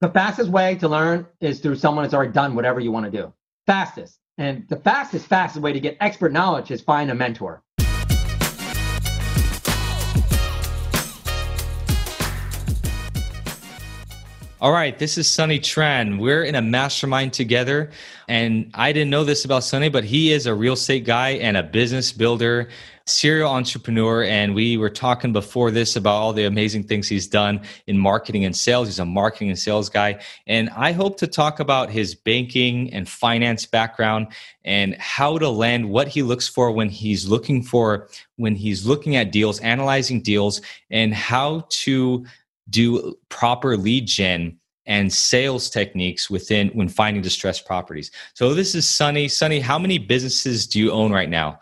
The fastest way to learn is through someone that's already done whatever you want to do. Fastest. And the fastest, fastest way to get expert knowledge is find a mentor. All right, this is Sonny Tran. We're in a mastermind together. And I didn't know this about Sonny, but he is a real estate guy and a business builder, serial entrepreneur. And we were talking before this about all the amazing things he's done in marketing and sales. He's a marketing and sales guy. And I hope to talk about his banking and finance background and how to land what he looks for when he's looking for, when he's looking at deals, analyzing deals, and how to do proper lead gen and sales techniques within when finding distressed properties. So this is Sonny. Sonny, how many businesses do you own right now?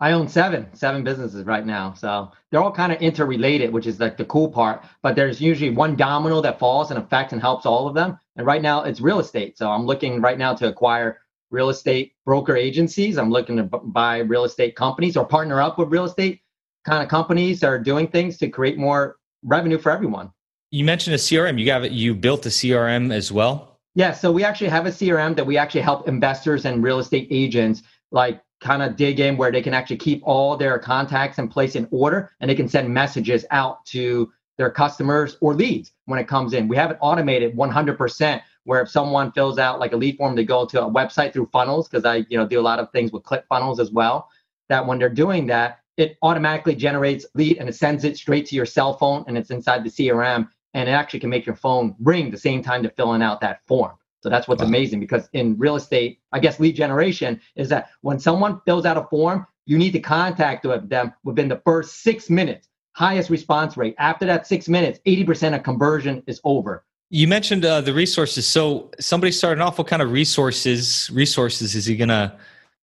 I own seven, seven businesses right now. So they're all kind of interrelated, which is like the cool part. But there's usually one domino that falls and affects and helps all of them. And right now it's real estate. So I'm looking right now to acquire real estate broker agencies. I'm looking to buy real estate companies or partner up with real estate kind of companies that are doing things to create more revenue for everyone. You mentioned a CRM. You have you built a CRM as well. Yeah, so we actually have a CRM that we actually help investors and real estate agents like kind of dig in where they can actually keep all their contacts in place in order and they can send messages out to their customers or leads when it comes in. We have it automated 100% where if someone fills out like a lead form to go to a website through funnels because I you know do a lot of things with ClickFunnels as well that when they're doing that it automatically generates lead and it sends it straight to your cell phone and it's inside the CRM and it actually can make your phone ring the same time to filling out that form. So that's what's wow. amazing because in real estate, I guess lead generation is that when someone fills out a form, you need to contact them within the first six minutes. Highest response rate. After that six minutes, 80% of conversion is over. You mentioned uh, the resources. So somebody starting off, what kind of resources resources is he gonna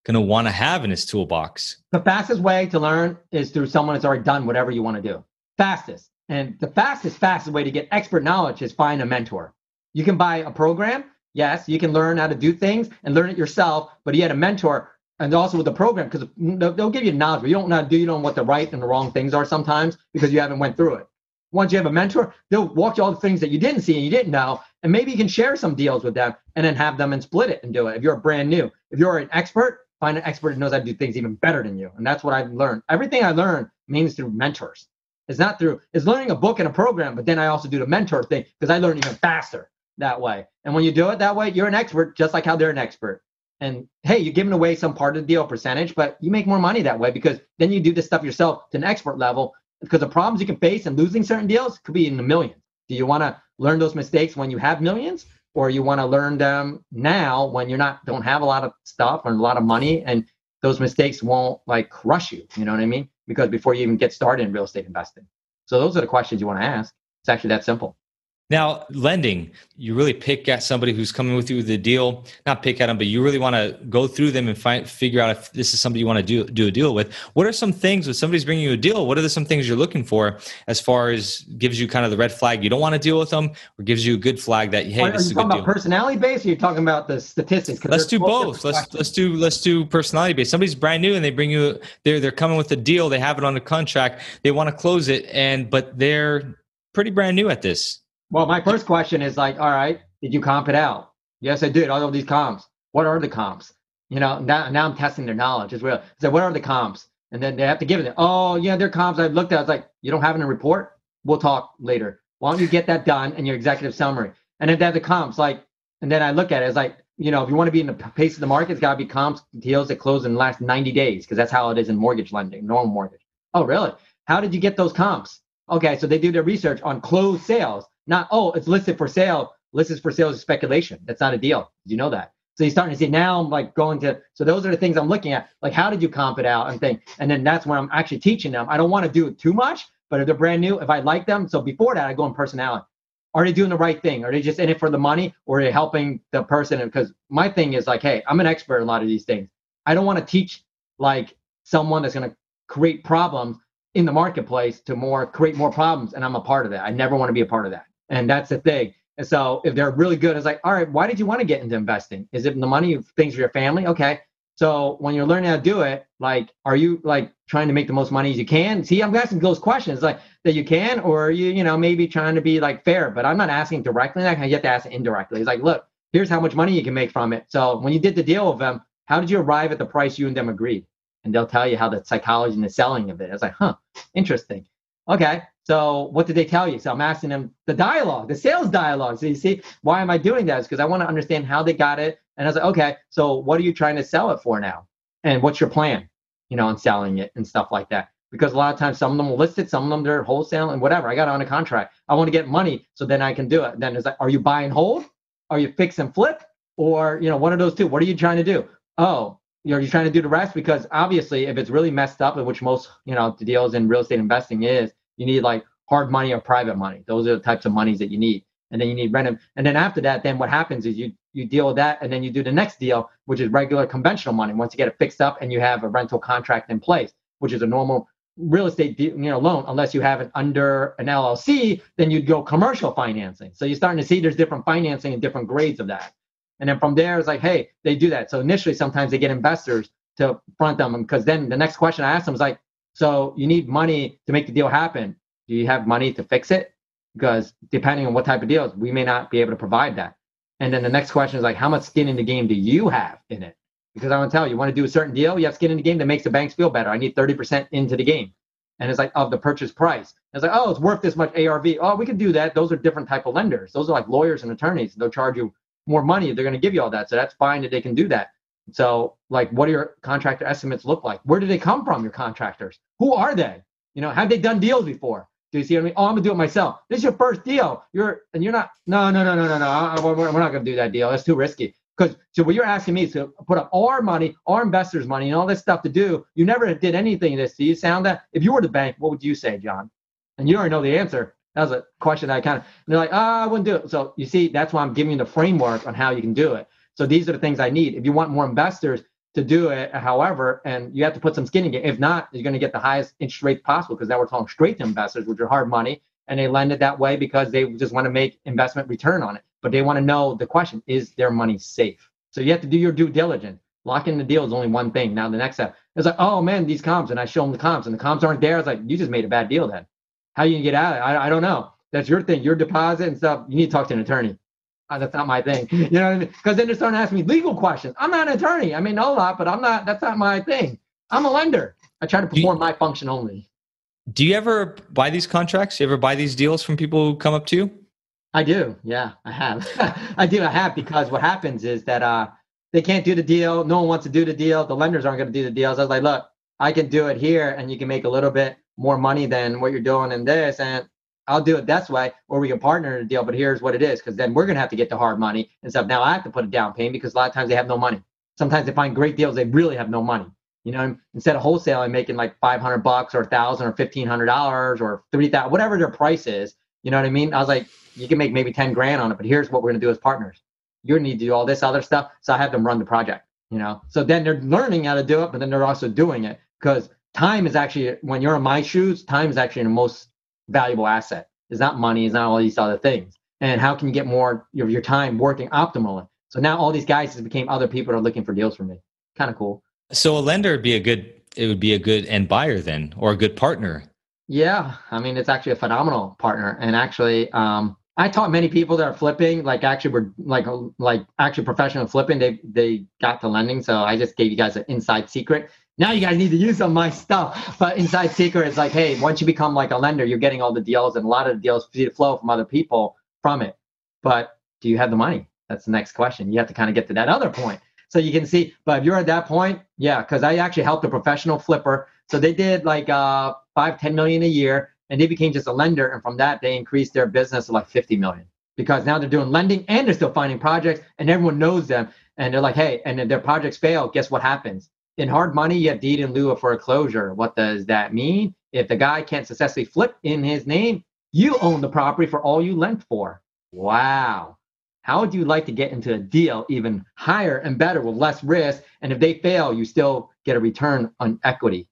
gonna want to have in his toolbox? The fastest way to learn is through someone that's already done whatever you want to do. Fastest. And the fastest, fastest way to get expert knowledge is find a mentor. You can buy a program. Yes, you can learn how to do things and learn it yourself, but you had a mentor and also with the program because they'll give you knowledge, but you don't know how to do, you know what the right and the wrong things are sometimes because you haven't went through it. Once you have a mentor, they'll walk you all the things that you didn't see and you didn't know, and maybe you can share some deals with them and then have them and split it and do it. If you're brand new, if you're an expert, find an expert who knows how to do things even better than you, and that's what I've learned. Everything I learned means through mentors. It's not through it's learning a book and a program, but then I also do the mentor thing because I learn even faster that way. And when you do it that way, you're an expert, just like how they're an expert. And hey, you're giving away some part of the deal percentage, but you make more money that way because then you do this stuff yourself to an expert level. Because the problems you can face and losing certain deals could be in the millions. Do you want to learn those mistakes when you have millions, or you want to learn them now when you're not don't have a lot of stuff or a lot of money, and those mistakes won't like crush you? You know what I mean? because before you even get started in real estate investing. So those are the questions you want to ask. It's actually that simple. Now, lending, you really pick at somebody who's coming with you with the deal, not pick at them, but you really want to go through them and find, figure out if this is somebody you want to do, do a deal with. What are some things when somebody's bringing you a deal? What are the, some things you're looking for as far as gives you kind of the red flag you don't want to deal with them or gives you a good flag that, hey, are, this are is a good deal? personality based or you're talking about the statistics? Let's do both. Let's, let's do, let's do personality based. Somebody's brand new and they bring you, they're, they're coming with a deal. They have it on the contract. They want to close it and, but they're pretty brand new at this well, my first question is like, all right, did you comp it out? Yes, I did. All of these comps. What are the comps? You know, now, now I'm testing their knowledge as well. So what are the comps? And then they have to give it. Oh, yeah, they're comps. I looked at. I was like, you don't have it in a report. We'll talk later. Why don't you get that done in your executive summary? And then they have the comps. Like, and then I look at it. It's like, you know, if you want to be in the pace of the market, it's got to be comps deals that close in the last 90 days because that's how it is in mortgage lending, normal mortgage. Oh, really? How did you get those comps? Okay, so they do their research on closed sales. Not, oh, it's listed for sale. Listed for sale is speculation. That's not a deal. You know that. So you're starting to see now I'm like going to, so those are the things I'm looking at. Like, how did you comp it out and think? And then that's when I'm actually teaching them. I don't want to do it too much, but if they're brand new, if I like them, so before that, I go in personality. Are they doing the right thing? Are they just in it for the money or are they helping the person? Because my thing is like, hey, I'm an expert in a lot of these things. I don't want to teach like someone that's going to create problems in the marketplace to more create more problems. And I'm a part of that. I never want to be a part of that. And that's the thing. And so if they're really good, it's like, all right, why did you want to get into investing? Is it the money, things for your family? Okay. So when you're learning how to do it, like, are you like trying to make the most money as you can? See, I'm asking those questions like that you can, or you, you know, maybe trying to be like fair, but I'm not asking directly. You have to ask indirectly. It's like, look, here's how much money you can make from it. So when you did the deal with them, how did you arrive at the price you and them agreed? And they'll tell you how the psychology and the selling of it. It's like, huh, interesting. Okay. So what did they tell you? So I'm asking them the dialogue, the sales dialogue. So you see, why am I doing that? because I want to understand how they got it. And I was like, okay, so what are you trying to sell it for now? And what's your plan, you know, on selling it and stuff like that? Because a lot of times some of them will list it, some of them they're wholesale and whatever. I got on a contract. I want to get money so then I can do it. Then it's like, are you buy and hold? Are you fix and flip? Or, you know, one of those two. What are you trying to do? Oh, you're, you're trying to do the rest because obviously if it's really messed up, which most, you know, the deals in real estate investing is, you need like hard money or private money. Those are the types of monies that you need. And then you need rent. And then after that, then what happens is you you deal with that, and then you do the next deal, which is regular conventional money. Once you get it fixed up and you have a rental contract in place, which is a normal real estate you know loan unless you have it under an llc then you'd go commercial financing so you're starting to see there's different financing and different grades of that and then from there it's like hey they do that so initially sometimes they get investors to front them because then the next question i ask them is like so you need money to make the deal happen do you have money to fix it? Because depending on what type of deals, we may not be able to provide that. And then the next question is like, how much skin in the game do you have in it? Because I want to tell you, you want to do a certain deal, you have skin in the game that makes the banks feel better. I need 30% into the game. And it's like of the purchase price. It's like, oh, it's worth this much ARV. Oh, we can do that. Those are different type of lenders. Those are like lawyers and attorneys. They'll charge you more money. They're going to give you all that. So that's fine that they can do that. So, like, what do your contractor estimates look like? Where do they come from, your contractors? Who are they? You know, have they done deals before? Do you see what I mean? Oh, I'm gonna do it myself. This is your first deal. You're and you're not. No, no, no, no, no, no. We're, we're not gonna do that deal. That's too risky. Because so what you're asking me is to put up our money, our investors' money, and all this stuff to do. You never did anything this. Do you sound that? If you were the bank, what would you say, John? And you already know the answer. That was a question that I kind of. they're like, oh, I wouldn't do it. So you see, that's why I'm giving you the framework on how you can do it. So these are the things I need. If you want more investors, to do it. However, and you have to put some skin in it. If not, you're going to get the highest interest rate possible because now we're talking straight to investors, which are hard money, and they lend it that way because they just want to make investment return on it. But they want to know the question: Is their money safe? So you have to do your due diligence. Locking the deal is only one thing. Now the next step is like, oh man, these comps, and I show them the comps, and the comps aren't there. It's like you just made a bad deal. Then how you can get out of it? I, I don't know. That's your thing. Your deposit and stuff. You need to talk to an attorney. That's not my thing. You know what I mean? Because then they're starting to ask me legal questions. I'm not an attorney. I may know a lot, but I'm not. That's not my thing. I'm a lender. I try to perform you, my function only. Do you ever buy these contracts? You ever buy these deals from people who come up to you? I do. Yeah, I have. I do. I have because what happens is that uh, they can't do the deal. No one wants to do the deal. The lenders aren't going to do the deals. I was like, look, I can do it here, and you can make a little bit more money than what you're doing in this, and I'll do it this way, or we can partner in a deal. But here's what it is, because then we're gonna have to get the hard money and stuff. Now I have to put a down payment because a lot of times they have no money. Sometimes they find great deals, they really have no money. You know, instead of wholesaling, making like 500 bucks or a thousand or fifteen hundred dollars or three thousand, whatever their price is. You know what I mean? I was like, you can make maybe 10 grand on it, but here's what we're gonna do as partners. You need to do all this other stuff, so I have them run the project. You know, so then they're learning how to do it, but then they're also doing it because time is actually when you're in my shoes, time is actually the most valuable asset. It's not money, it's not all these other things. And how can you get more of your time working optimally? So now all these guys just became other people that are looking for deals for me. Kind of cool. So a lender would be a good it would be a good end buyer then or a good partner. Yeah. I mean it's actually a phenomenal partner. And actually, um, I taught many people that are flipping, like actually were like like actually professional flipping. They they got to lending. So I just gave you guys an inside secret now you guys need to use some of my stuff. But inside secret is like, hey, once you become like a lender, you're getting all the deals, and a lot of the deals flow from other people from it. But do you have the money? That's the next question. You have to kind of get to that other point. So you can see, but if you're at that point, yeah, because I actually helped a professional flipper. So they did like uh five, 10 million a year, and they became just a lender. And from that, they increased their business to like 50 million because now they're doing lending and they're still finding projects and everyone knows them. And they're like, hey, and if their projects fail, guess what happens? In hard money, you have deed in lieu of foreclosure. What does that mean? If the guy can't successfully flip in his name, you own the property for all you lent for. Wow. How would you like to get into a deal even higher and better with less risk? And if they fail, you still get a return on equity.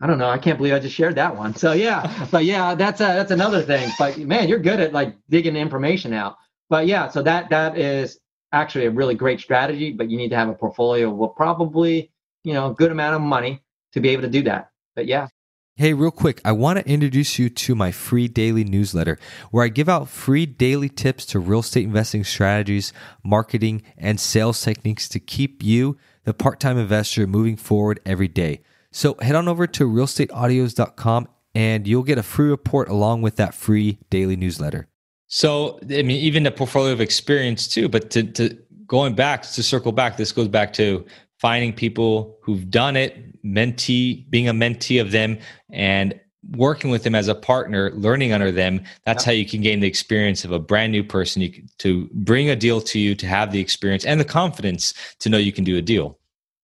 I don't know. I can't believe I just shared that one. So yeah, but yeah, that's a, that's another thing. But man, you're good at like digging information out. But yeah, so that that is actually a really great strategy. But you need to have a portfolio of probably you know, a good amount of money to be able to do that. But yeah. Hey, real quick, I want to introduce you to my free daily newsletter where I give out free daily tips to real estate investing strategies, marketing, and sales techniques to keep you, the part time investor, moving forward every day. So head on over to realestateaudios.com and you'll get a free report along with that free daily newsletter. So, I mean, even the portfolio of experience too, but to, to going back to circle back, this goes back to finding people who've done it, mentee, being a mentee of them, and working with them as a partner, learning under them. That's how you can gain the experience of a brand new person. You to bring a deal to you, to have the experience and the confidence to know you can do a deal.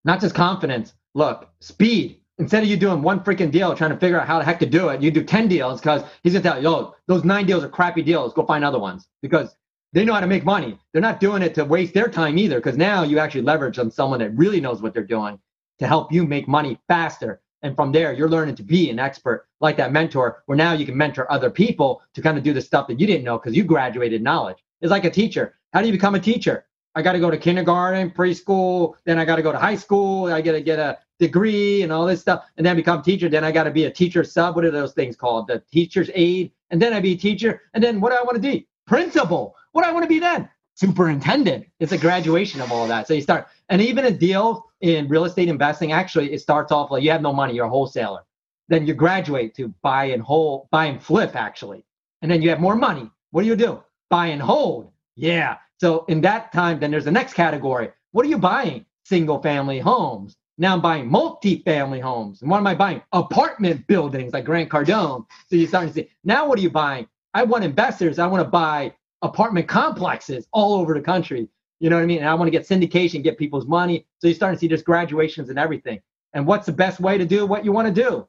Not just confidence. Look, speed. Instead of you doing one freaking deal, trying to figure out how the heck to do it, you do ten deals because he's gonna tell you, "Yo, those nine deals are crappy deals. Go find other ones." Because they know how to make money. They're not doing it to waste their time either, because now you actually leverage on someone that really knows what they're doing to help you make money faster. And from there, you're learning to be an expert like that mentor, where now you can mentor other people to kind of do the stuff that you didn't know because you graduated knowledge. It's like a teacher. How do you become a teacher? I got to go to kindergarten, preschool, then I got to go to high school. I got to get a degree and all this stuff, and then become teacher. Then I got to be a teacher sub. What are those things called? The teacher's aide. And then I be a teacher. And then what do I want to be? Principal. What do I want to be then? Superintendent. It's a graduation of all that. So you start, and even a deal in real estate investing, actually, it starts off like you have no money, you're a wholesaler. Then you graduate to buy and hold, buy and flip, actually. And then you have more money. What do you do? Buy and hold. Yeah. So in that time, then there's the next category. What are you buying? Single family homes. Now I'm buying multi-family homes. And what am I buying? Apartment buildings like Grant Cardone. So you're starting to see. Now what are you buying? I want investors. I want to buy apartment complexes all over the country. You know what I mean? And I want to get syndication, get people's money. So you're starting to see just graduations and everything. And what's the best way to do what you want to do?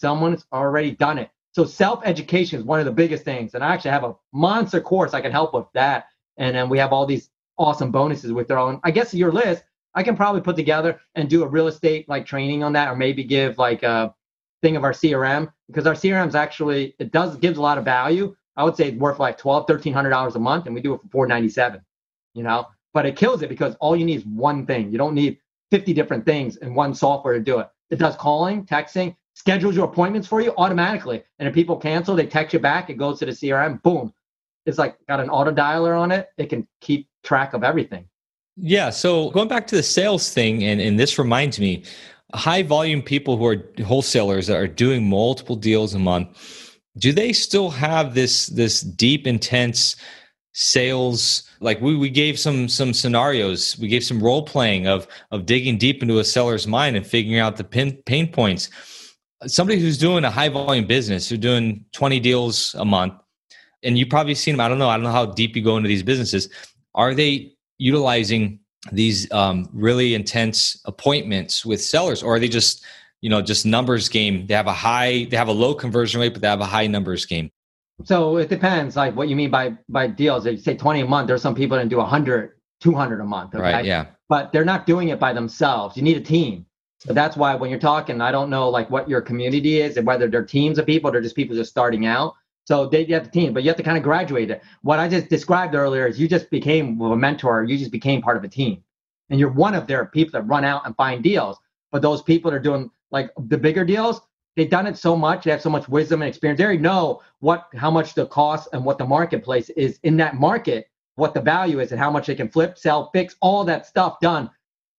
Someone's already done it. So self-education is one of the biggest things. And I actually have a monster course I can help with that. And then we have all these awesome bonuses with their own. I guess your list, I can probably put together and do a real estate like training on that, or maybe give like a thing of our CRM because our CRM is actually it does gives a lot of value. I would say it's worth like twelve, thirteen hundred dollars a month, and we do it for four ninety seven. You know, but it kills it because all you need is one thing. You don't need fifty different things in one software to do it. It does calling, texting, schedules your appointments for you automatically, and if people cancel, they text you back. It goes to the CRM. Boom, it's like got an auto dialer on it. It can keep track of everything. Yeah. So going back to the sales thing, and, and this reminds me, high volume people who are wholesalers that are doing multiple deals a month, do they still have this this deep, intense sales? Like we, we gave some some scenarios, we gave some role playing of of digging deep into a seller's mind and figuring out the pin, pain points. Somebody who's doing a high volume business, who's doing 20 deals a month, and you probably seen them. I don't know. I don't know how deep you go into these businesses. Are they utilizing these um, really intense appointments with sellers, or are they just you know just numbers game? They have a high, they have a low conversion rate, but they have a high numbers game. So it depends, like what you mean by by deals. If you say 20 a month, there's some people that do 100, 200 a month. Okay? Right. Yeah. But they're not doing it by themselves. You need a team. So that's why when you're talking, I don't know like what your community is and whether they're teams of people, they're just people just starting out. So they have the team, but you have to kind of graduate it. What I just described earlier is you just became a mentor. You just became part of a team, and you're one of their people that run out and find deals. But those people that are doing like the bigger deals, they've done it so much. They have so much wisdom and experience. They already know what how much the cost and what the marketplace is in that market, what the value is, and how much they can flip, sell, fix, all that stuff done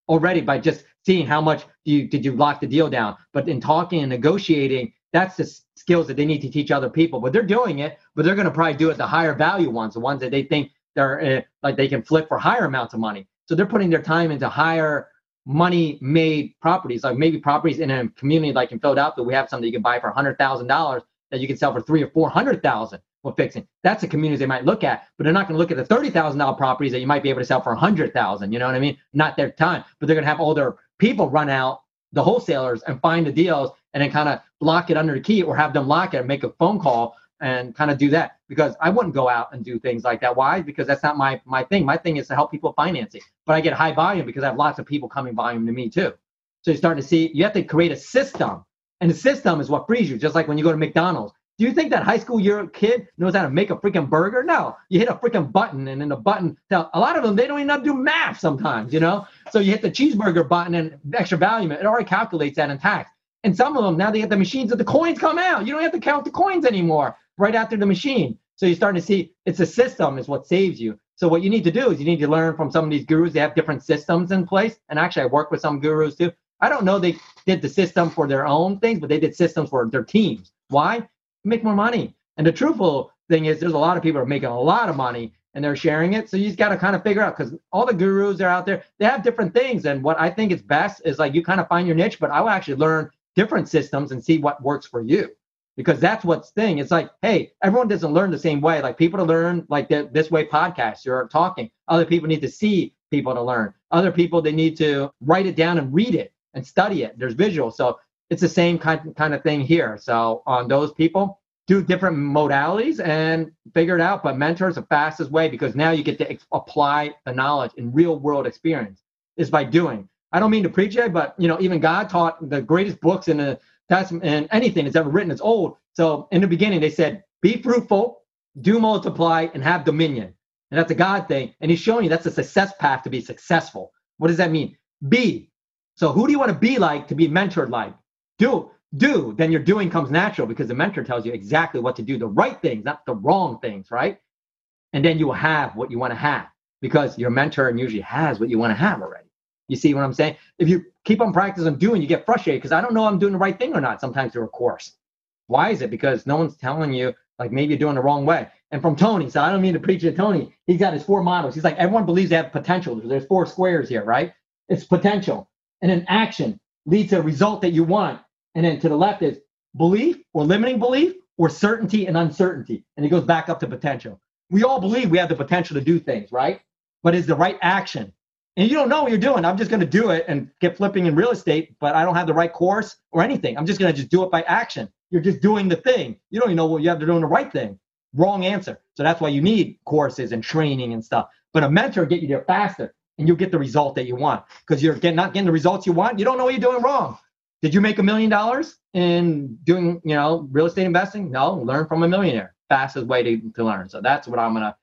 already by just seeing how much you did you lock the deal down. But in talking and negotiating, that's the skills that they need to teach other people. But they're doing it, but they're going to probably do it the higher value ones, the ones that they think they're uh, like they can flip for higher amounts of money. So they're putting their time into higher money made properties, like maybe properties in a community like in Philadelphia, we have something you can buy for hundred thousand dollars that you can sell for three or four hundred thousand with fixing. That's a community they might look at, but they're not going to look at the thirty thousand dollar properties that you might be able to sell for a hundred thousand. You know what I mean? Not their time, but they're going to have all their people run out the wholesalers and find the deals and then kind of lock it under the key or have them lock it and make a phone call and kind of do that because I wouldn't go out and do things like that. Why? Because that's not my my thing. My thing is to help people financing, but I get high volume because I have lots of people coming volume to me too. So you're starting to see you have to create a system, and the system is what frees you. Just like when you go to McDonald's, do you think that high school year kid knows how to make a freaking burger? No, you hit a freaking button, and then the button. Now, a lot of them they don't even know to do math sometimes, you know. So you hit the cheeseburger button and extra value, it already calculates that in tax. And some of them now they have the machines that the coins come out. You don't have to count the coins anymore right after the machine. So you're starting to see it's a system is what saves you. So what you need to do is you need to learn from some of these gurus. They have different systems in place. And actually, I work with some gurus too. I don't know they did the system for their own things, but they did systems for their teams. Why? Make more money. And the truthful thing is, there's a lot of people are making a lot of money and they're sharing it. So you just got to kind of figure out because all the gurus are out there, they have different things. And what I think is best is like you kind of find your niche, but I will actually learn different systems and see what works for you because that's what's thing. It's like, hey, everyone doesn't learn the same way. Like people to learn like this way podcasts, you're talking. Other people need to see people to learn. Other people they need to write it down and read it and study it. There's visual. So it's the same kind kind of thing here. So on those people, do different modalities and figure it out. But mentor is the fastest way because now you get to ex- apply the knowledge in real world experience is by doing. I don't mean to preach it, but you know, even God taught the greatest books in the Testament and anything that's ever written. It's old. So in the beginning, they said, "Be fruitful, do multiply, and have dominion." And that's a God thing. And He's showing you that's a success path to be successful. What does that mean? Be. So who do you want to be like to be mentored like? Do do. Then your doing comes natural because the mentor tells you exactly what to do, the right things, not the wrong things, right? And then you will have what you want to have because your mentor usually has what you want to have already. You see what I'm saying? If you keep on practicing doing, you get frustrated because I don't know I'm doing the right thing or not sometimes through a course. Why is it? Because no one's telling you, like maybe you're doing the wrong way. And from Tony, so I don't mean to preach to Tony, he's got his four models. He's like, everyone believes they have potential. There's four squares here, right? It's potential. And then action leads to a result that you want. And then to the left is belief or limiting belief or certainty and uncertainty. And it goes back up to potential. We all believe we have the potential to do things, right? But is the right action and you don't know what you're doing. I'm just going to do it and get flipping in real estate, but I don't have the right course or anything. I'm just going to just do it by action. You're just doing the thing. You don't even know what you have to do the right thing. Wrong answer. So that's why you need courses and training and stuff. But a mentor get you there faster and you'll get the result that you want because you're getting, not getting the results you want. You don't know what you're doing wrong. Did you make a million dollars in doing, you know, real estate investing? No, learn from a millionaire. Fastest way to, to learn. So that's what I'm going to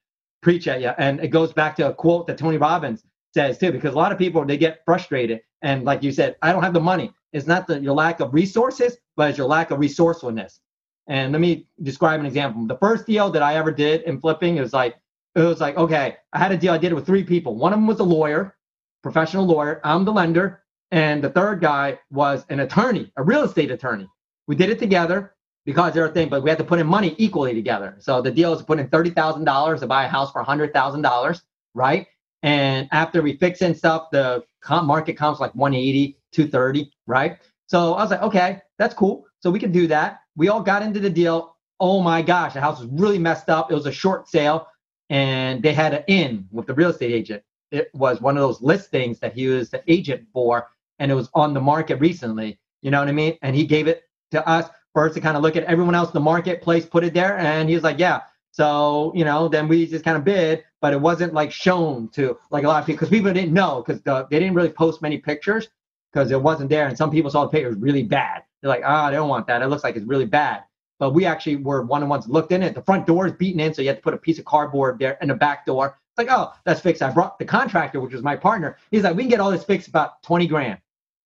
preach at you. And it goes back to a quote that Tony Robbins says too, because a lot of people they get frustrated. And like you said, I don't have the money. It's not the, your lack of resources, but it's your lack of resourcefulness. And let me describe an example. The first deal that I ever did in flipping, was like, it was like, okay, I had a deal I did it with three people. One of them was a lawyer, professional lawyer. I'm the lender. And the third guy was an attorney, a real estate attorney. We did it together because they're a thing, but we had to put in money equally together. So the deal is to put in $30,000 to buy a house for $100,000, right? And after we fix in stuff, the comp market comes like 180, 230, right? So I was like, okay, that's cool. So we can do that. We all got into the deal. Oh my gosh, the house was really messed up. It was a short sale, and they had an in with the real estate agent. It was one of those listings that he was the agent for, and it was on the market recently. You know what I mean? And he gave it to us first to kind of look at everyone else in the marketplace, put it there, and he was like, yeah. So you know, then we just kind of bid, but it wasn't like shown to like a lot of people because people didn't know because the, they didn't really post many pictures because it wasn't there. And some people saw the picture was really bad. They're like, ah, oh, they don't want that. It looks like it's really bad. But we actually were one the ones looked in it. The front door is beaten in, so you have to put a piece of cardboard there and the back door. It's like, oh, that's fixed. I brought the contractor, which was my partner. He's like, we can get all this fixed about 20 grand.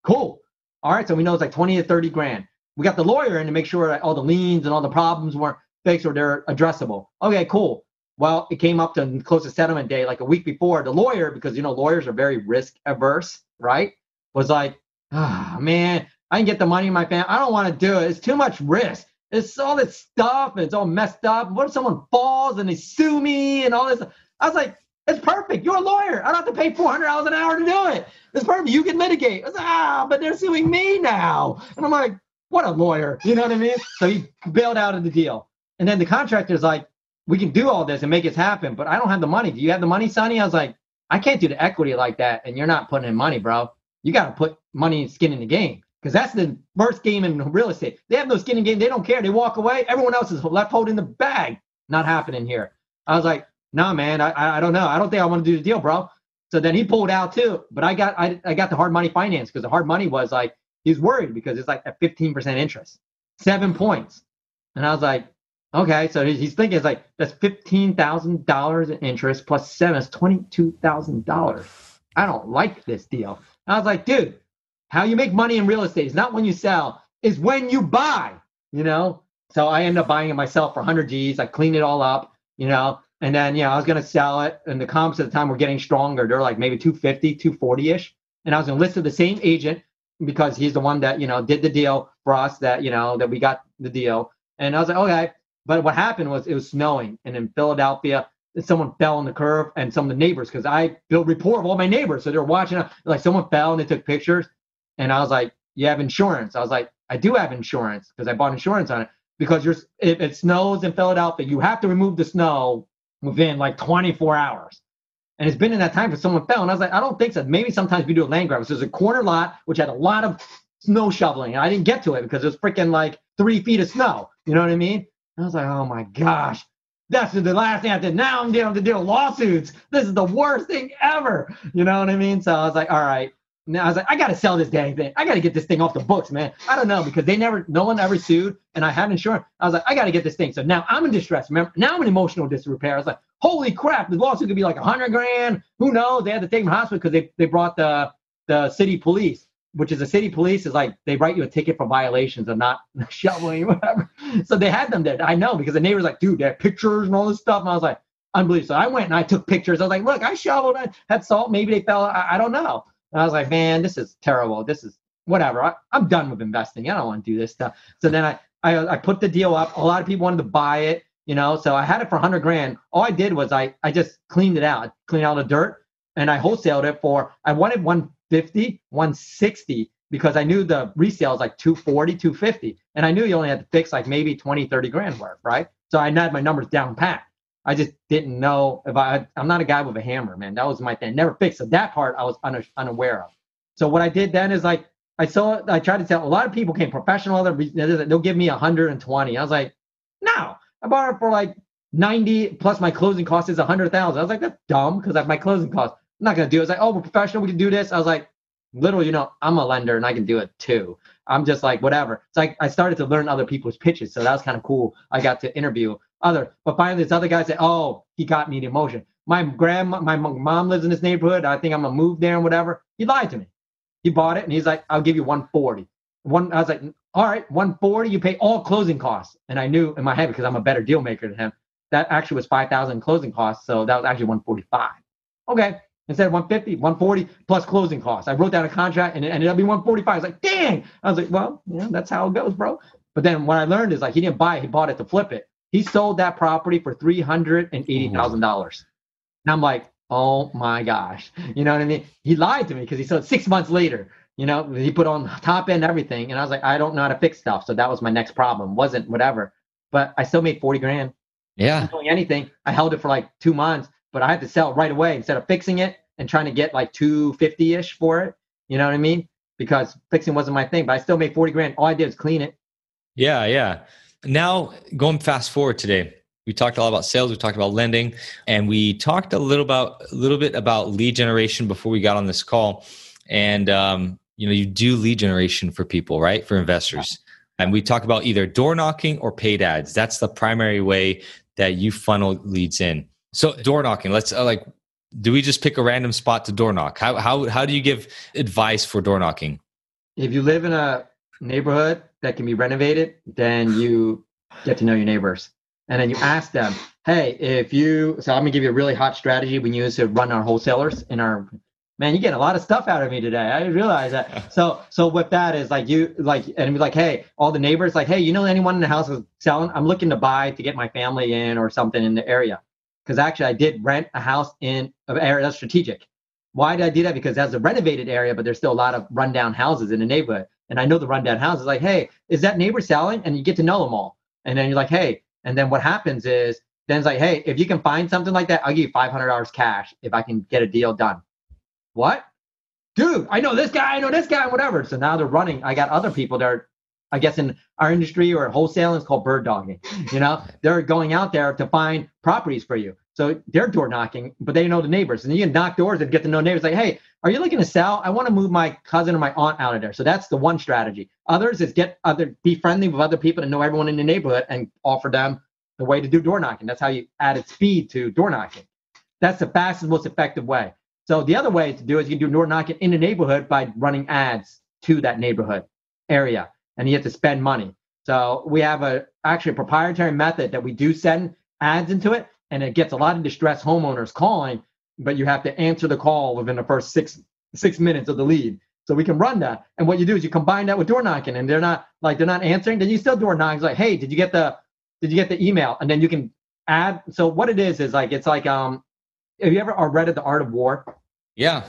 Cool. All right. So we know it's like 20 to 30 grand. We got the lawyer in to make sure that all the liens and all the problems weren't fixed or they're addressable. Okay, cool. Well, it came up to close to settlement day like a week before. The lawyer, because you know lawyers are very risk averse, right? Was like, ah, oh, man, I can get the money in my family. I don't want to do it. It's too much risk. It's all this stuff and it's all messed up. What if someone falls and they sue me and all this? I was like, it's perfect. You're a lawyer. I don't have to pay four hundred dollars an hour to do it. It's perfect. You can was like, ah, but they're suing me now. And I'm like, what a lawyer. You know what I mean? So he bailed out of the deal. And then the contractor's like, we can do all this and make it happen, but I don't have the money. Do you have the money, Sonny? I was like, I can't do the equity like that, and you're not putting in money, bro. You got to put money and skin in the game because that's the first game in real estate. They have no skin in the game. They don't care. They walk away. Everyone else is left holding the bag. Not happening here. I was like, no, nah, man. I, I don't know. I don't think I want to do the deal, bro. So then he pulled out too. But I got I, I got the hard money finance because the hard money was like he's worried because it's like at 15% interest, seven points. And I was like, Okay, so he's thinking it's like that's fifteen thousand dollars in interest plus seven is twenty two thousand dollars. I don't like this deal. And I was like, dude, how you make money in real estate is not when you sell, is when you buy, you know? So I end up buying it myself for 100 G's. I clean it all up, you know, and then, you know, I was going to sell it. And the comps at the time were getting stronger. They're like maybe 250, 240 ish. And I was to list with the same agent because he's the one that, you know, did the deal for us that, you know, that we got the deal. And I was like, okay. But what happened was it was snowing. And in Philadelphia, someone fell on the curb, and some of the neighbors, because I built rapport with all my neighbors. So they're watching, like someone fell and they took pictures. And I was like, you have insurance. I was like, I do have insurance because I bought insurance on it. Because you're, if it snows in Philadelphia, you have to remove the snow within like 24 hours. And it's been in that time for someone fell. And I was like, I don't think so. Maybe sometimes we do a land grab. So there's a corner lot which had a lot of snow shoveling. And I didn't get to it because it was freaking like three feet of snow. You know what I mean? I was like, oh my gosh. That's the last thing I did. Now I'm dealing to deal lawsuits. This is the worst thing ever. You know what I mean? So I was like, all right. Now I was like, I gotta sell this dang thing. I gotta get this thing off the books, man. I don't know because they never, no one ever sued, and I had insurance. I was like, I gotta get this thing. So now I'm in distress. Remember, now I'm in emotional disrepair. I was like, holy crap, the lawsuit could be like a hundred grand. Who knows? They had to take me to hospital because they they brought the the city police, which is the city police is like they write you a ticket for violations of not shoveling whatever. So they had them there. I know because the neighbors like, dude, they have pictures and all this stuff. And I was like, unbelievable. So I went and I took pictures. I was like, look, I shoveled. I had salt. Maybe they fell. I, I don't know. And I was like, man, this is terrible. This is whatever. I, am done with investing. I don't want to do this stuff. So then I, I, I put the deal up. A lot of people wanted to buy it, you know. So I had it for 100 grand. All I did was I, I just cleaned it out, cleaned out the dirt, and I wholesaled it for. I wanted 150, 160 because I knew the resale is like 240, 250, and I knew you only had to fix like maybe 20, 30 grand worth, right? So I had my numbers down pat. I just didn't know if I, I'm not a guy with a hammer, man. That was my thing. Never fixed. So that part I was un, unaware of. So what I did then is like, I saw, I tried to tell a lot of people came professional, they'll give me 120. I was like, no, I bought it for like 90 plus my closing cost is 100,000. I was like, that's dumb because my closing cost. I'm not to do it. It's like, oh, we're professional. We can do this. I was like, literally, you know, I'm a lender and I can do it too. I'm just like, whatever. It's like I started to learn other people's pitches. So that was kind of cool. I got to interview other. But finally, this other guy said, "Oh, he got me the emotion." My grandma, my mom lives in this neighborhood. I think I'm gonna move there and whatever. He lied to me. He bought it and he's like, "I'll give you 140." One, I was like, "All right, 140. You pay all closing costs." And I knew in my head because I'm a better deal maker than him. That actually was 5,000 closing costs, so that was actually 145. Okay, instead of 150, 140 plus closing costs. I wrote down a contract and it ended up being 145. I was like, dang. I was like, well, yeah, that's how it goes, bro. But then what I learned is like he didn't buy it, he bought it to flip it. He sold that property for three hundred and eighty thousand dollars. Oh, and I'm like, oh my gosh, you know what I mean? He lied to me because he sold six months later. You know, he put on top end everything, and I was like, I don't know how to fix stuff, so that was my next problem. wasn't whatever, but I still made forty grand. Yeah, doing anything. I held it for like two months, but I had to sell right away instead of fixing it and trying to get like two fifty ish for it. You know what I mean? Because fixing wasn't my thing, but I still made forty grand. All I did was clean it. Yeah, yeah. Now, going fast forward today, we talked a lot about sales, we talked about lending, and we talked a little about a little bit about lead generation before we got on this call. And um, you know, you do lead generation for people, right? For investors. And we talk about either door knocking or paid ads. That's the primary way that you funnel leads in. So door knocking, let's uh, like do we just pick a random spot to door knock? How how how do you give advice for door knocking? If you live in a neighborhood that can be renovated, then you get to know your neighbors. And then you ask them, hey, if you, so I'm gonna give you a really hot strategy we use to run our wholesalers in our, man, you get a lot of stuff out of me today. I realize that. So, so with that is like you, like, and be like, hey, all the neighbors, like, hey, you know anyone in the house is selling? I'm looking to buy to get my family in or something in the area. Because actually, I did rent a house in an area that's strategic. Why did I do that? Because that's a renovated area, but there's still a lot of rundown houses in the neighborhood and I know the rundown houses, like, hey, is that neighbor selling? And you get to know them all. And then you're like, hey, and then what happens is then it's like, hey, if you can find something like that, I'll give you five hundred dollars cash if I can get a deal done. What? Dude, I know this guy, I know this guy, whatever. So now they're running. I got other people that are, I guess in our industry or wholesaling, it's called bird dogging. You know, they're going out there to find properties for you. So they're door knocking, but they know the neighbors. And you can knock doors and get to know neighbors like, hey, are you looking to sell? I want to move my cousin or my aunt out of there. So that's the one strategy. Others is get other be friendly with other people and know everyone in the neighborhood and offer them the way to do door knocking. That's how you added speed to door knocking. That's the fastest, most effective way. So the other way to do is you can do door knocking in the neighborhood by running ads to that neighborhood area, and you have to spend money. So we have a actually a proprietary method that we do send ads into it, and it gets a lot of distressed homeowners calling, but you have to answer the call within the first six six minutes of the lead. So we can run that. And what you do is you combine that with door knocking, and they're not like they're not answering. Then you still door knock. It's like, hey, did you get the did you get the email? And then you can add. So what it is is like it's like um, have you ever read The Art of War? Yeah.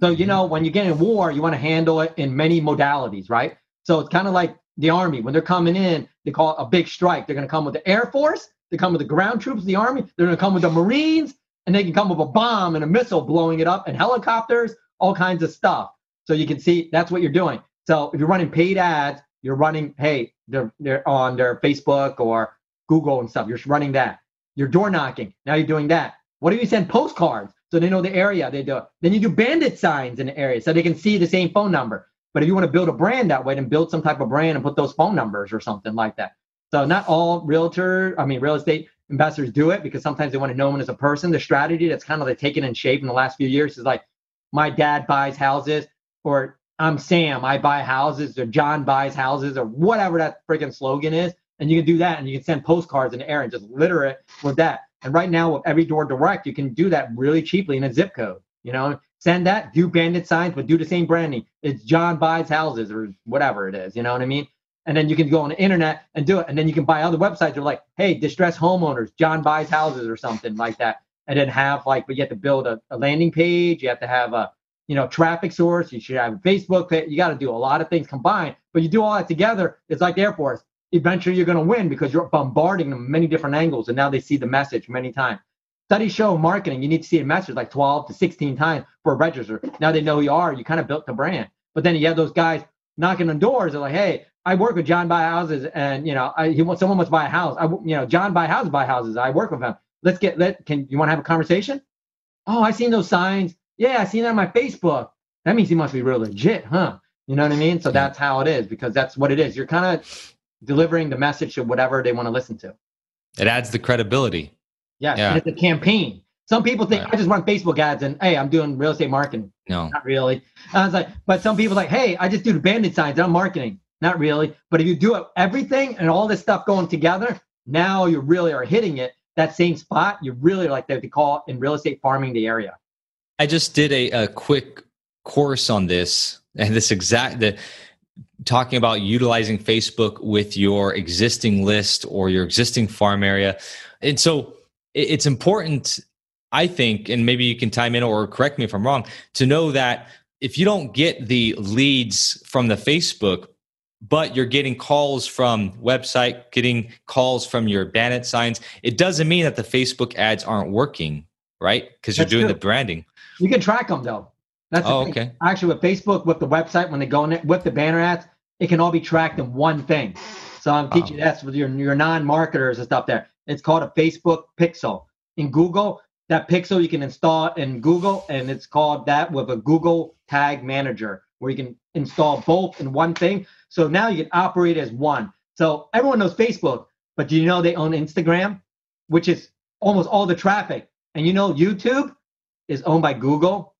So you know when you get in war, you want to handle it in many modalities, right? So it's kind of like the army when they're coming in, they call it a big strike. They're going to come with the air force, they come with the ground troops, the army. They're going to come with the marines, and they can come with a bomb and a missile blowing it up, and helicopters, all kinds of stuff. So you can see that's what you're doing. So if you're running paid ads, you're running, hey, they're, they're on their Facebook or Google and stuff. You're running that. You're door knocking. Now you're doing that. What do you send postcards so they know the area they do? Then you do bandit signs in the area so they can see the same phone number. But if you want to build a brand that way, then build some type of brand and put those phone numbers or something like that. So not all realtor, I mean real estate investors do it because sometimes they want to know them as a person. The strategy that's kind of like taken in shape in the last few years is like my dad buys houses or I'm Sam, I buy houses, or John buys houses, or whatever that freaking slogan is. And you can do that and you can send postcards in the air and just litter it with that. And right now, with every door direct, you can do that really cheaply in a zip code. You know, send that, do bandit signs, but do the same branding. It's John buys houses or whatever it is. You know what I mean? And then you can go on the internet and do it. And then you can buy other websites that are like, hey, distressed homeowners, John buys houses or something like that. And then have like, but you have to build a, a landing page. You have to have a, you know, traffic source. You should have Facebook. You got to do a lot of things combined. But you do all that together, it's like the Air Force. Eventually, you're going to win because you're bombarding them many different angles, and now they see the message many times. Studies show marketing, you need to see a message like 12 to 16 times for a register. Now they know who you are. You kind of built the brand. But then you have those guys knocking on doors. They're like, hey, I work with John buy houses, and you know, I, he wants someone wants to buy a house. I, you know, John buy houses, buy houses. I work with him. Let's get let. Can you want to have a conversation? Oh, I seen those signs. Yeah, I seen that on my Facebook that means he must be real legit, huh? You know what I mean? So that's how it is because that's what it is. You're kind of delivering the message to whatever they want to listen to. It adds the credibility. Yes, yeah, it's a campaign. Some people think right. I just run Facebook ads and hey, I'm doing real estate marketing. No, not really. I was like, but some people like, hey, I just do the bandit signs. I'm marketing. Not really. But if you do it, everything and all this stuff going together, now you really are hitting it. That same spot, you really like they call in real estate farming the area. I just did a, a quick course on this and this exact the talking about utilizing Facebook with your existing list or your existing farm area. And so it's important, I think, and maybe you can time in or correct me if I'm wrong, to know that if you don't get the leads from the Facebook, but you're getting calls from website, getting calls from your bandit signs, it doesn't mean that the Facebook ads aren't working, right? Because you're doing true. the branding. You can track them though. That's oh, okay. Actually, with Facebook, with the website, when they go in it, with the banner ads, it can all be tracked in one thing. So I'm teaching oh. that with your, your non-marketers and stuff there. It's called a Facebook pixel. In Google, that pixel you can install in Google, and it's called that with a Google Tag Manager, where you can install both in one thing. So now you can operate as one. So everyone knows Facebook, but do you know they own Instagram, which is almost all the traffic? And you know YouTube is owned by Google,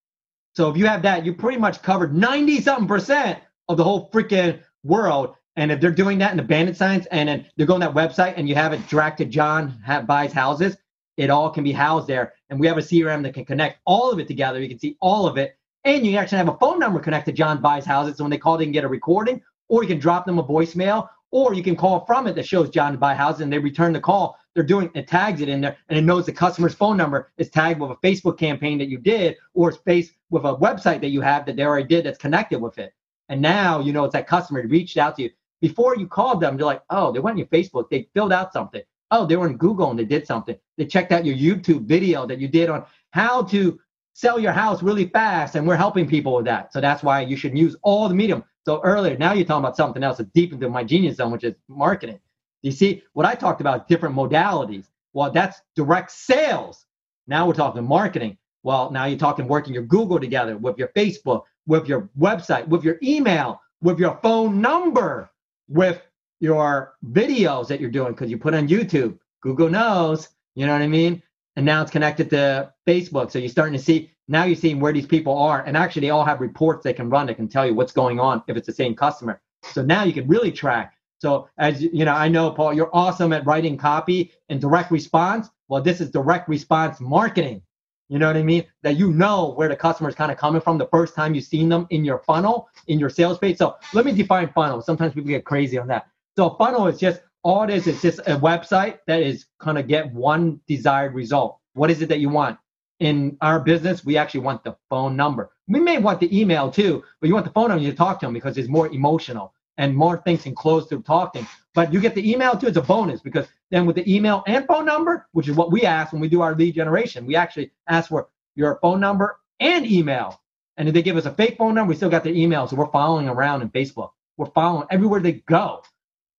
so if you have that, you pretty much covered 90 something percent of the whole freaking world. And if they're doing that in bandit signs and then they're going that website and you have it direct to John have, buys houses, it all can be housed there. And we have a CRM that can connect all of it together. You can see all of it. And you actually have a phone number connected to John buys houses. So when they call, they can get a recording or you can drop them a voicemail or you can call from it that shows John buy houses and they return the call they're doing it tags it in there and it knows the customer's phone number is tagged with a Facebook campaign that you did or it's based with a website that you have that they already did that's connected with it. And now you know it's that customer reached out to you. Before you called them, they're like, oh, they went on your Facebook, they filled out something. Oh, they were in Google and they did something. They checked out your YouTube video that you did on how to sell your house really fast, and we're helping people with that. So that's why you should use all the medium. So earlier, now you're talking about something else that's deep into my genius zone, which is marketing. You see, what I talked about, different modalities. Well, that's direct sales. Now we're talking marketing. Well, now you're talking working your Google together with your Facebook, with your website, with your email, with your phone number, with your videos that you're doing because you put on YouTube. Google knows, you know what I mean? And now it's connected to Facebook. So you're starting to see Now you're seeing where these people are, and actually they all have reports they can run that can tell you what's going on if it's the same customer. So now you can really track. So as you know, I know Paul, you're awesome at writing copy and direct response. Well, this is direct response marketing. You know what I mean? That you know where the customer is kind of coming from the first time you've seen them in your funnel, in your sales page. So let me define funnel. Sometimes people get crazy on that. So a funnel is just all it is, it's just a website that is kind of get one desired result. What is it that you want? In our business, we actually want the phone number. We may want the email too, but you want the phone number to talk to them because it's more emotional and more things enclosed to talking. But you get the email too, it's a bonus because then with the email and phone number, which is what we ask when we do our lead generation, we actually ask for your phone number and email. And if they give us a fake phone number, we still got their email. So we're following around in Facebook. We're following everywhere they go.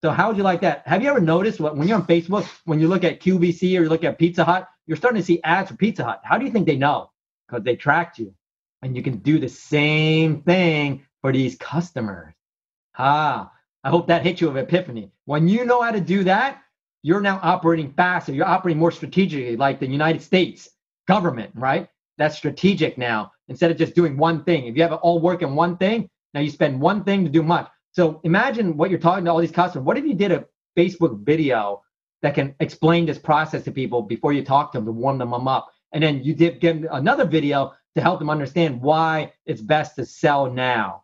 So how would you like that? Have you ever noticed what when you're on Facebook, when you look at QVC or you look at Pizza Hut, you're starting to see ads for Pizza Hut. How do you think they know? Because they tracked you. And you can do the same thing for these customers. Ah, I hope that hit you of epiphany. When you know how to do that, you're now operating faster. You're operating more strategically, like the United States government, right? That's strategic now. Instead of just doing one thing. If you have it all work in one thing, now you spend one thing to do much. So imagine what you're talking to all these customers. What if you did a Facebook video that can explain this process to people before you talk to them to warm them up? And then you did give another video to help them understand why it's best to sell now.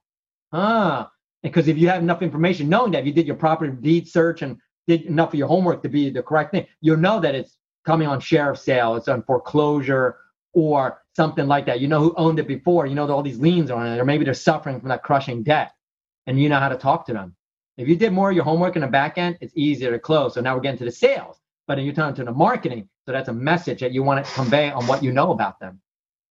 Huh. because if you have enough information, knowing that if you did your proper deed search and did enough of your homework to be the correct thing, you'll know that it's coming on sheriff sale, it's on foreclosure or something like that. You know who owned it before, you know all these liens on it, or maybe they're suffering from that crushing debt and you know how to talk to them. If you did more of your homework in the back end, it's easier to close. So now we're getting to the sales, but then you're turning to the marketing. So that's a message that you want to convey on what you know about them.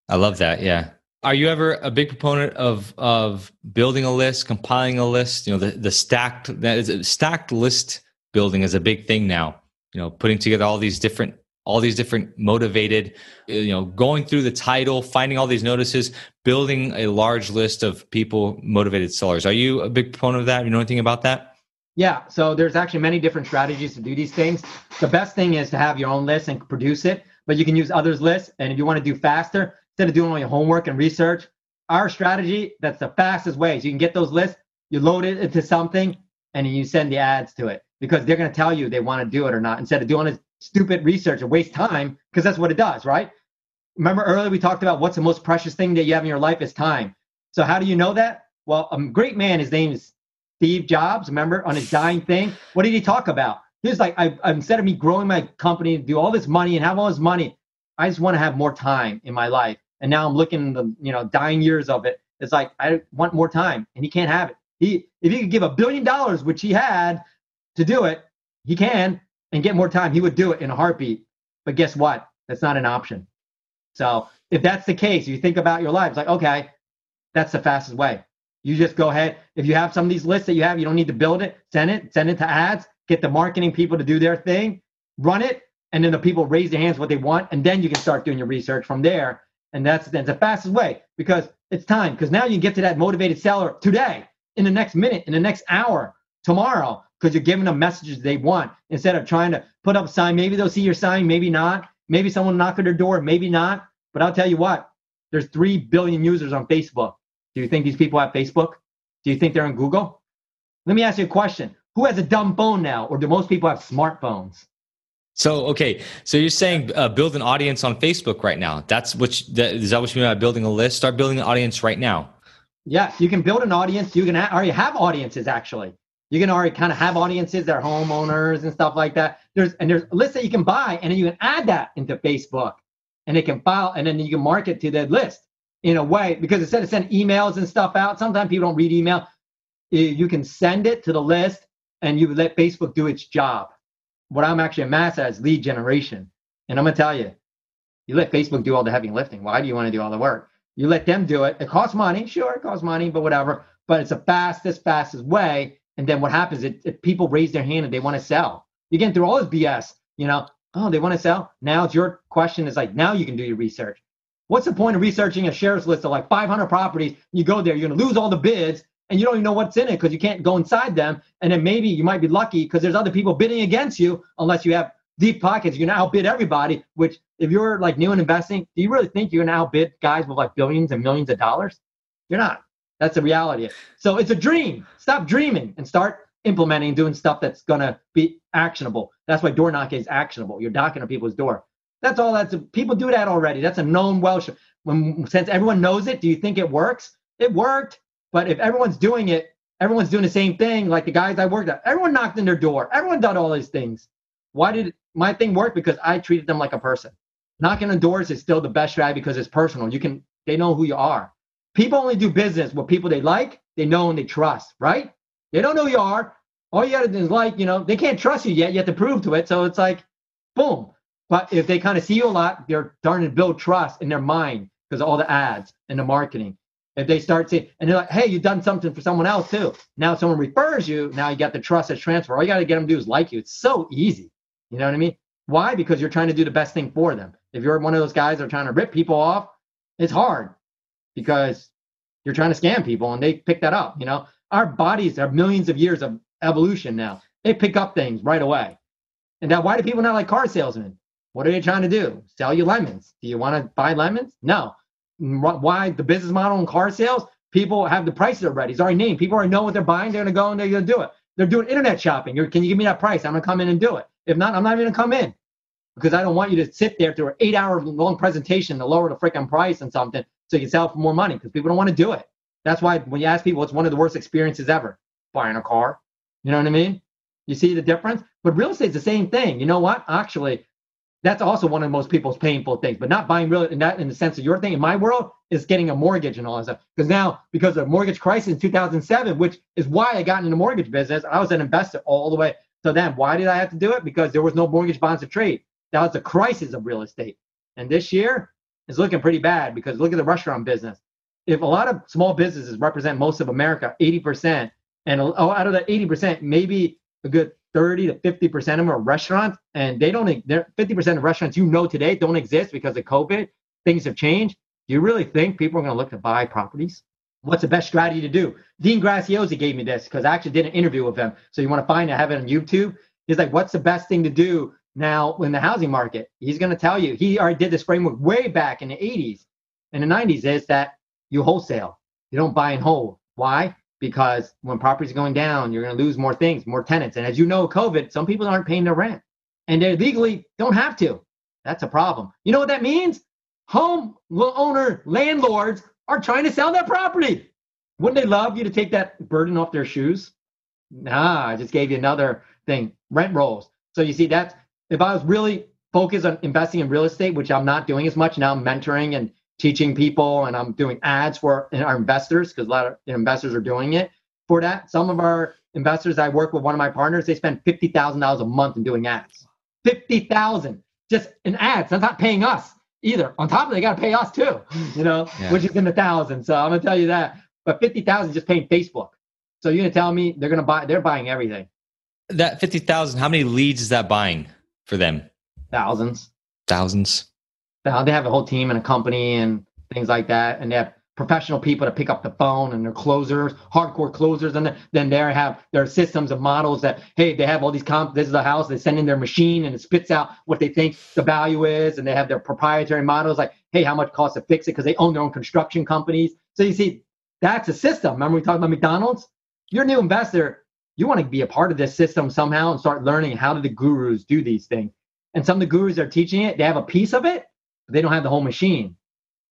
I love that. Yeah. Are you ever a big proponent of of building a list, compiling a list? You know, the the stacked that is a stacked list building is a big thing now. You know, putting together all these different all these different motivated, uh, you know, going through the title, finding all these notices, building a large list of people motivated sellers. Are you a big proponent of that? You know anything about that? Yeah, so there's actually many different strategies to do these things. The best thing is to have your own list and produce it, but you can use others' lists. And if you want to do faster, instead of doing all your homework and research, our strategy that's the fastest way. So you can get those lists, you load it into something, and you send the ads to it because they're going to tell you they want to do it or not instead of doing it stupid research and waste time because that's what it does, right? Remember earlier we talked about what's the most precious thing that you have in your life is time. So how do you know that? Well, a great man, his name is Steve Jobs. Remember on his dying thing, what did he talk about? He's like, I, instead of me growing my company, do all this money and have all this money, I just want to have more time in my life. And now I'm looking the you know dying years of it. It's like I want more time, and he can't have it. He if he could give a billion dollars, which he had to do it, he can and get more time, he would do it in a heartbeat. But guess what? That's not an option. So if that's the case, you think about your life, it's like, okay, that's the fastest way. You just go ahead. If you have some of these lists that you have, you don't need to build it, send it, send it to ads, get the marketing people to do their thing, run it, and then the people raise their hands what they want, and then you can start doing your research from there. And that's, that's the fastest way because it's time. Because now you get to that motivated seller today, in the next minute, in the next hour, tomorrow because you're giving them messages they want instead of trying to put up a sign. Maybe they'll see your sign, maybe not. Maybe someone knock at their door, maybe not. But I'll tell you what, there's 3 billion users on Facebook. Do you think these people have Facebook? Do you think they're on Google? Let me ask you a question. Who has a dumb phone now, or do most people have smartphones? So okay, so you're saying uh, build an audience on Facebook right now. That's what you, that, is that what you mean by building a list? Start building an audience right now. Yes, you can build an audience. You can already have audiences actually you can already kind of have audiences that are homeowners and stuff like that. There's and there's a list that you can buy, and then you can add that into Facebook, and it can file, and then you can market to that list in a way because instead of sending emails and stuff out, sometimes people don't read email. You can send it to the list, and you let Facebook do its job. What I'm actually a master at is lead generation, and I'm gonna tell you, you let Facebook do all the heavy lifting. Why do you want to do all the work? You let them do it. It costs money, sure, it costs money, but whatever. But it's the fastest, fastest way and then what happens if, people raise their hand and they want to sell? You're getting through all this BS, you know, oh, they want to sell. Now it's your question is like, now you can do your research. What's the point of researching a shares list of like 500 properties? You go there, you're going to lose all the bids and you don't even know what's in it because you can't go inside them. And then maybe you might be lucky because there's other people bidding against you unless you have deep pockets. You're gonna outbid everybody. Which, if you're like new in investing, do you really think you're gonna outbid guys with like billions and millions of dollars? You're not. That's the reality. So it's a dream. Stop dreaming and start implementing, doing stuff that's gonna be actionable. That's why door knocking is actionable. You're knocking on people's door. That's all. That's people do that already. That's a known Welsh. When since everyone knows it, do you think it works? It worked. But if everyone's doing it, everyone's doing the same thing. Like the guys I worked at, everyone knocked in their door. Everyone done all these things. Why did my thing work? Because I treated them like a person. Knocking on doors is still the best strategy because it's personal. You can they know who you are. People only do business with people they like, they know, and they trust. Right? They don't know who you are. All you got to do is like, you know, they can't trust you yet. You have to prove to it. So it's like, boom. But if they kind of see you a lot, they're starting to build trust in their mind because of all the ads and the marketing. If they start seeing, and they're like, hey, you've done something for someone else too. Now someone refers you. Now you got the trust as transfer. All you got to get them to do is like you. It's so easy. You know what I mean? Why? Because you're trying to do the best thing for them. If you're one of those guys that are trying to rip people off, it's hard because you're trying to scam people and they pick that up. You know, our bodies are millions of years of evolution now. They pick up things right away. And now, why do people not like car salesmen? What are they trying to do? Sell you lemons. Do you want to buy lemons? No. Why the business model in car sales? People have the prices already. It's already named. People already know what they're buying. They're going to go and they're going to do it. They're doing internet shopping. You're, can you give me that price? I'm going to come in and do it. If not, I'm not even going to come in because I don't want you to sit there through an eight hour long presentation to lower the freaking price and something so you can sell for more money because people don't want to do it. That's why when you ask people, it's one of the worst experiences ever buying a car. You know what I mean? You see the difference? But real estate's the same thing. You know what? Actually, that's also one of most people's painful things. But not buying real in that in the sense of your thing in my world is getting a mortgage and all that stuff. Because now, because of mortgage crisis in 2007, which is why I got into the mortgage business, I was an investor all the way to then. Why did I have to do it? Because there was no mortgage bonds to trade. That was the crisis of real estate. And this year is looking pretty bad because look at the restaurant business. If a lot of small businesses represent most of America, 80%, and out of that 80%, maybe a good 30 to 50% of them are restaurants, and they don't, they're 50% of restaurants you know today don't exist because of COVID. Things have changed. Do you really think people are going to look to buy properties? What's the best strategy to do? Dean Graziosi gave me this because I actually did an interview with him. So you want to find it, have it on YouTube. He's like, what's the best thing to do now in the housing market? He's going to tell you. He already did this framework way back in the 80s and the 90s is that you wholesale. You don't buy and hold. Why? because when properties are going down, you're going to lose more things, more tenants. And as you know, COVID, some people aren't paying their rent and they legally don't have to. That's a problem. You know what that means? Home owner landlords are trying to sell their property. Wouldn't they love you to take that burden off their shoes? Nah, I just gave you another thing rent rolls. So you see, that's if I was really focused on investing in real estate, which I'm not doing as much now, I'm mentoring and teaching people and I'm doing ads for our investors because a lot of investors are doing it for that. Some of our investors, I work with one of my partners, they spend $50,000 a month in doing ads. 50,000 just in ads. That's not paying us either. On top of it, they got to pay us too, you know, yeah. which is in the thousands. So I'm going to tell you that. But 50,000 just paying Facebook. So you're going to tell me they're going to buy, they're buying everything. That 50,000, how many leads is that buying for them? Thousands. Thousands they have a whole team and a company and things like that, and they have professional people to pick up the phone and they're closers, hardcore closers, and then they have their systems of models that hey, they have all these comp. This is the house. They send in their machine and it spits out what they think the value is, and they have their proprietary models like hey, how much costs to fix it because they own their own construction companies. So you see, that's a system. Remember we talked about McDonald's? You're a new investor. You want to be a part of this system somehow and start learning how do the gurus do these things. And some of the gurus are teaching it. They have a piece of it, but they don't have the whole machine.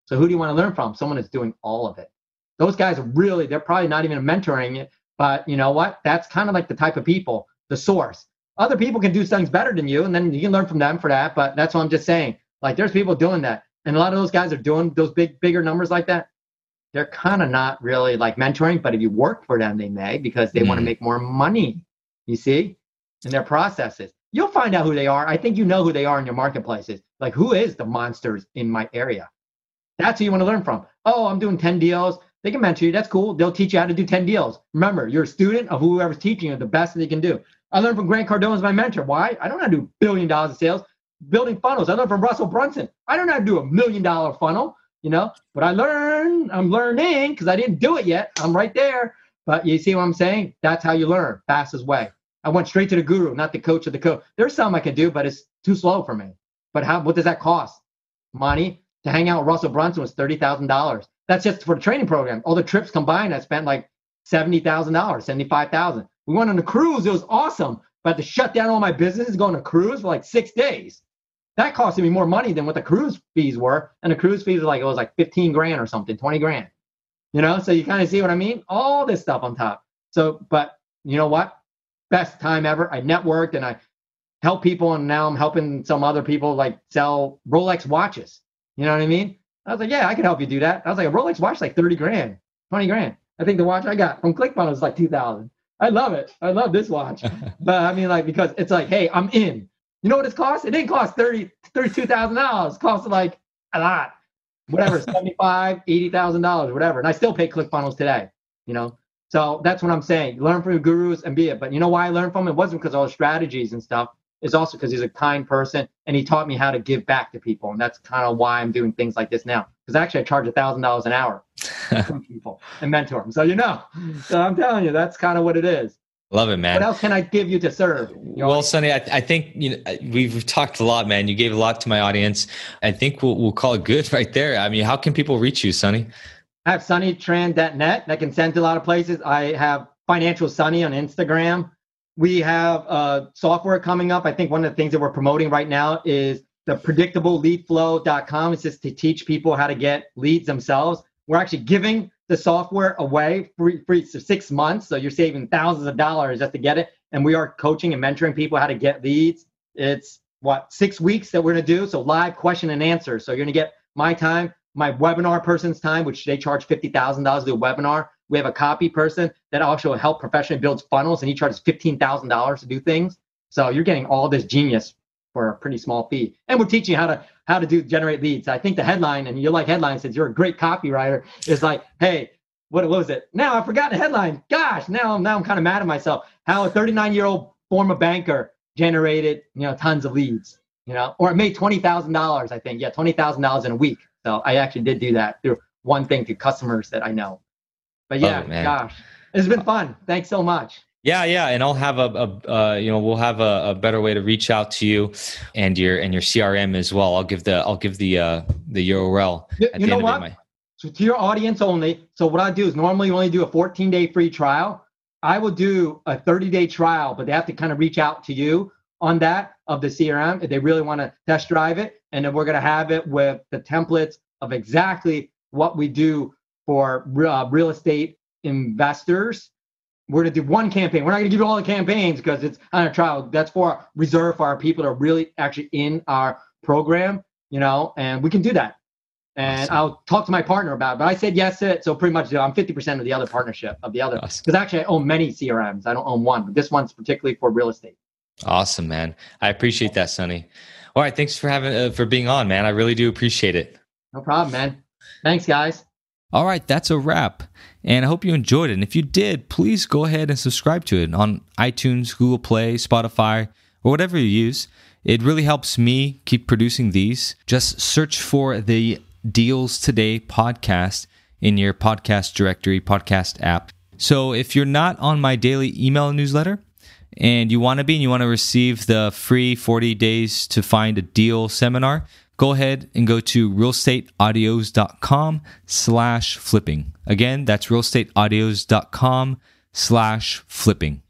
So who do you want to learn from? Someone that's doing all of it. Those guys are really, they're probably not even mentoring it, but you know what? That's kind of like the type of people, the source. Other people can do things better than you, and then you can learn from them for that. But that's what I'm just saying. Like there's people doing that. And a lot of those guys are doing those big, bigger numbers like that. They're kind of not really like mentoring, but if you work for them, they may because they mm. want to make more money. You see, in their processes. You'll find out who they are. I think you know who they are in your marketplaces. Like, who is the monsters in my area? That's who you want to learn from. Oh, I'm doing 10 deals. They can mentor you. That's cool. They'll teach you how to do 10 deals. Remember, you're a student of whoever's teaching you the best they can do. I learned from Grant Cardone as my mentor. Why? I don't know how to do billion dollars of sales, building funnels. I learned from Russell Brunson. I don't know how to do a million dollar funnel, you know, but I learn, I'm learning because I didn't do it yet. I'm right there. But you see what I'm saying? That's how you learn, fastest way. I went straight to the guru, not the coach of the coach. There's some I can do, but it's too slow for me. But how? What does that cost? Money to hang out with Russell Brunson was thirty thousand dollars. That's just for the training program. All the trips combined, I spent like seventy thousand dollars, seventy five thousand. We went on a cruise. It was awesome. But to shut down all my businesses, going a cruise for like six days. That costed me more money than what the cruise fees were. And the cruise fees were like it was like fifteen grand or something, twenty grand. You know, so you kind of see what I mean? All this stuff on top. So, but you know what? Best time ever. I networked and I helped people, and now I'm helping some other people like sell Rolex watches. You know what I mean? I was like, yeah, I can help you do that. I was like, a Rolex watch is like 30 grand, 20 grand. I think the watch I got from ClickFunnels is like 2000. I love it. I love this watch. but I mean, like, because it's like, hey, I'm in. You know what it's cost? It didn't cost 30, $32,000. It cost like a lot whatever, 75, $80,000, whatever. And I still pay ClickFunnels today, you know? So that's what I'm saying. Learn from your gurus and be it. But you know why I learned from him? It wasn't because all the strategies and stuff. It's also because he's a kind person and he taught me how to give back to people. And that's kind of why I'm doing things like this now. Because actually, I charge a $1,000 an hour from people and mentor them. So you know. So I'm telling you, that's kind of what it is. Love it, man. What else can I give you to serve? You know, well, Sonny, I, I, think you know we've talked a lot, man. You gave a lot to my audience. I think we'll we'll call it good right there. I mean, how can people reach you, Sonny? I have sonnytran.net that can send to a lot of places. I have Financial Sonny on Instagram. We have uh, software coming up. I think one of the things that we're promoting right now is the predictableleadflow.com. It's just to teach people how to get leads themselves. We're actually giving the software away free, free for six months. So you're saving thousands of dollars just to get it. And we are coaching and mentoring people how to get leads. It's what six weeks that we're gonna do. So live question and answer. So you're gonna get my time, my webinar person's time, which they charge fifty thousand dollars to do a webinar. We have a copy person that also help professionally builds funnels, and he charges fifteen thousand dollars to do things. So you're getting all this genius for a pretty small fee. And we're teaching how to how to do generate leads. I think the headline, and you like headlines since you're a great copywriter, is like, hey, what, what was it? Now I forgot the headline. Gosh, now now I'm kind of mad at myself. How a 39 year old former banker generated you know tons of leads, you know, or it made twenty thousand dollars. I think yeah, twenty thousand dollars in a week. So I actually did do that through one thing to customers that I know. But yeah, oh, gosh, it's been fun. Thanks so much. Yeah, yeah, and I'll have a, a uh, you know we'll have a, a, better way to reach out to you and your and your CRM as well. I'll give the I'll give the uh, the URL. You, you know what? My... So to your audience only. So what I do is normally you only do a 14 day free trial. I will do a 30 day trial, but they have to kind of reach out to you on that of the CRM if they really want to test drive it. And then we're going to have it with the templates of exactly what we do for uh, real estate investors we're going to do one campaign. We're not going to give you all the campaigns because it's on a trial. That's for reserved for our people that are really actually in our program, you know, and we can do that. And awesome. I'll talk to my partner about it. But I said yes to it. So pretty much I'm 50% of the other partnership of the other. Because awesome. actually I own many CRMs. I don't own one, but this one's particularly for real estate. Awesome, man. I appreciate that, Sonny. All right. Thanks for having, uh, for being on, man. I really do appreciate it. No problem, man. Thanks, guys. All right, that's a wrap. And I hope you enjoyed it. And if you did, please go ahead and subscribe to it on iTunes, Google Play, Spotify, or whatever you use. It really helps me keep producing these. Just search for the Deals Today podcast in your podcast directory, podcast app. So if you're not on my daily email newsletter and you want to be and you want to receive the free 40 days to find a deal seminar, go ahead and go to realestateaudios.com slash flipping. Again, that's realestateaudios.com slash flipping.